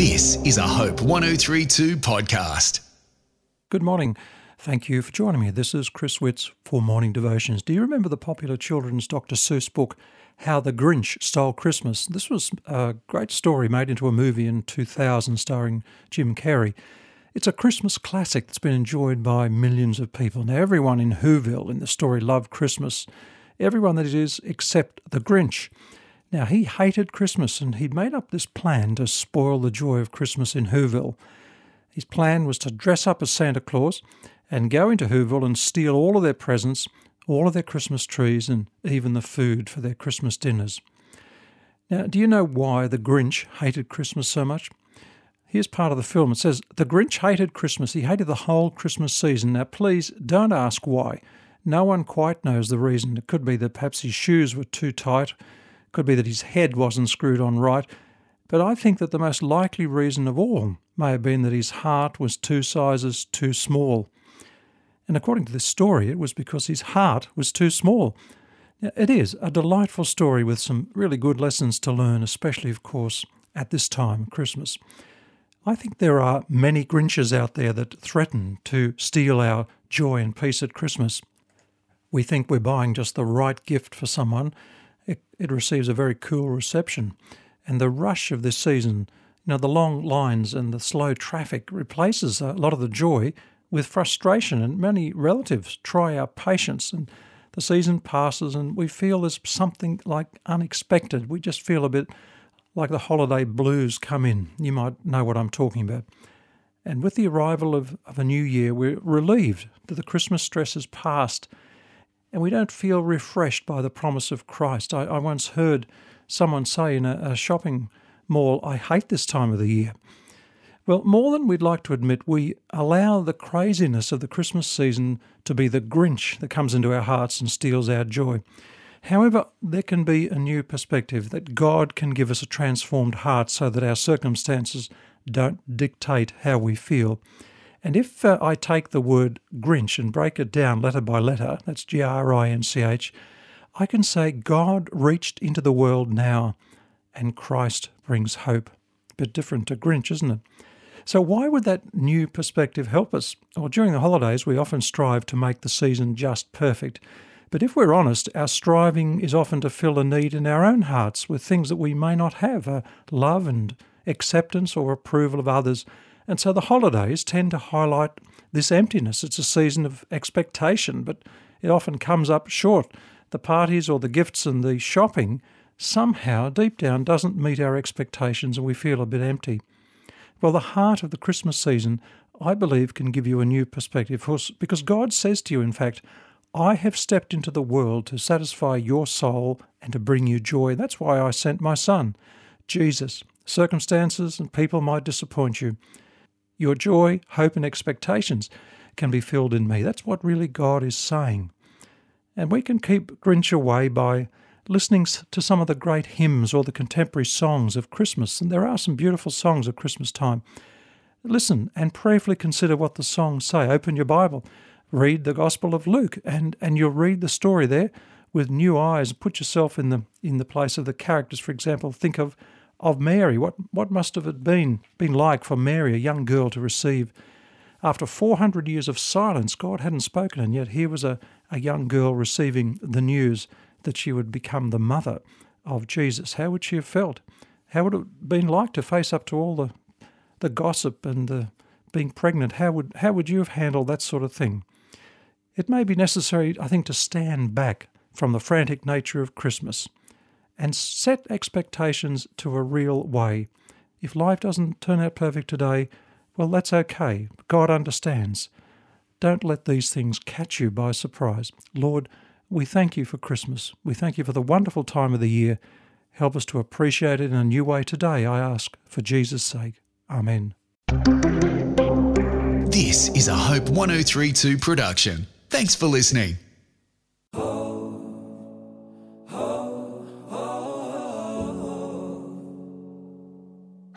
This is a Hope 1032 podcast. Good morning. Thank you for joining me. This is Chris Witts for Morning Devotions. Do you remember the popular children's Dr. Seuss book, How the Grinch Stole Christmas? This was a great story made into a movie in 2000 starring Jim Carrey. It's a Christmas classic that's been enjoyed by millions of people. Now, everyone in Whoville in the story loved Christmas. Everyone that is, except the Grinch. Now, he hated Christmas and he'd made up this plan to spoil the joy of Christmas in Whoville. His plan was to dress up as Santa Claus and go into Whoville and steal all of their presents, all of their Christmas trees, and even the food for their Christmas dinners. Now, do you know why the Grinch hated Christmas so much? Here's part of the film. It says, The Grinch hated Christmas. He hated the whole Christmas season. Now, please don't ask why. No one quite knows the reason. It could be that perhaps his shoes were too tight could be that his head wasn't screwed on right, but I think that the most likely reason of all may have been that his heart was two sizes too small. And according to this story, it was because his heart was too small. Now, it is a delightful story with some really good lessons to learn, especially, of course, at this time, Christmas. I think there are many Grinches out there that threaten to steal our joy and peace at Christmas. We think we're buying just the right gift for someone, it, it receives a very cool reception. And the rush of this season, you know, the long lines and the slow traffic replaces a lot of the joy with frustration, and many relatives try our patience. And the season passes, and we feel there's something like unexpected. We just feel a bit like the holiday blues come in. You might know what I'm talking about. And with the arrival of, of a new year, we're relieved that the Christmas stress is past and we don't feel refreshed by the promise of Christ. I, I once heard someone say in a, a shopping mall, I hate this time of the year. Well, more than we'd like to admit, we allow the craziness of the Christmas season to be the Grinch that comes into our hearts and steals our joy. However, there can be a new perspective that God can give us a transformed heart so that our circumstances don't dictate how we feel. And if uh, I take the word Grinch and break it down letter by letter, that's G R I N C H, I can say God reached into the world now and Christ brings hope. A bit different to Grinch, isn't it? So, why would that new perspective help us? Well, during the holidays, we often strive to make the season just perfect. But if we're honest, our striving is often to fill a need in our own hearts with things that we may not have a love and acceptance or approval of others and so the holidays tend to highlight this emptiness. It's a season of expectation, but it often comes up short. The parties or the gifts and the shopping somehow, deep down, doesn't meet our expectations and we feel a bit empty. Well, the heart of the Christmas season, I believe, can give you a new perspective because God says to you, in fact, I have stepped into the world to satisfy your soul and to bring you joy. That's why I sent my son, Jesus. Circumstances and people might disappoint you, your joy, hope, and expectations can be filled in me. That's what really God is saying. And we can keep Grinch away by listening to some of the great hymns or the contemporary songs of Christmas. And there are some beautiful songs at Christmas time. Listen and prayerfully consider what the songs say. Open your Bible, read the Gospel of Luke, and, and you'll read the story there with new eyes. Put yourself in the in the place of the characters. For example, think of of Mary. What, what must have it been, been like for Mary, a young girl, to receive? After 400 years of silence, God hadn't spoken, and yet here was a, a young girl receiving the news that she would become the mother of Jesus. How would she have felt? How would it have been like to face up to all the, the gossip and the being pregnant? How would, how would you have handled that sort of thing? It may be necessary, I think, to stand back from the frantic nature of Christmas and set expectations to a real way. If life doesn't turn out perfect today, well, that's okay. God understands. Don't let these things catch you by surprise. Lord, we thank you for Christmas. We thank you for the wonderful time of the year. Help us to appreciate it in a new way today, I ask, for Jesus' sake. Amen. This is a Hope 1032 production. Thanks for listening.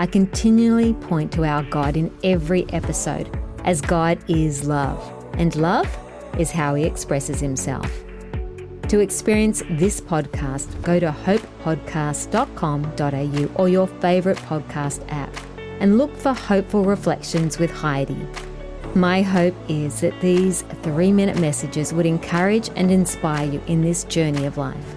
I continually point to our God in every episode, as God is love, and love is how He expresses Himself. To experience this podcast, go to hopepodcast.com.au or your favourite podcast app and look for Hopeful Reflections with Heidi. My hope is that these three minute messages would encourage and inspire you in this journey of life.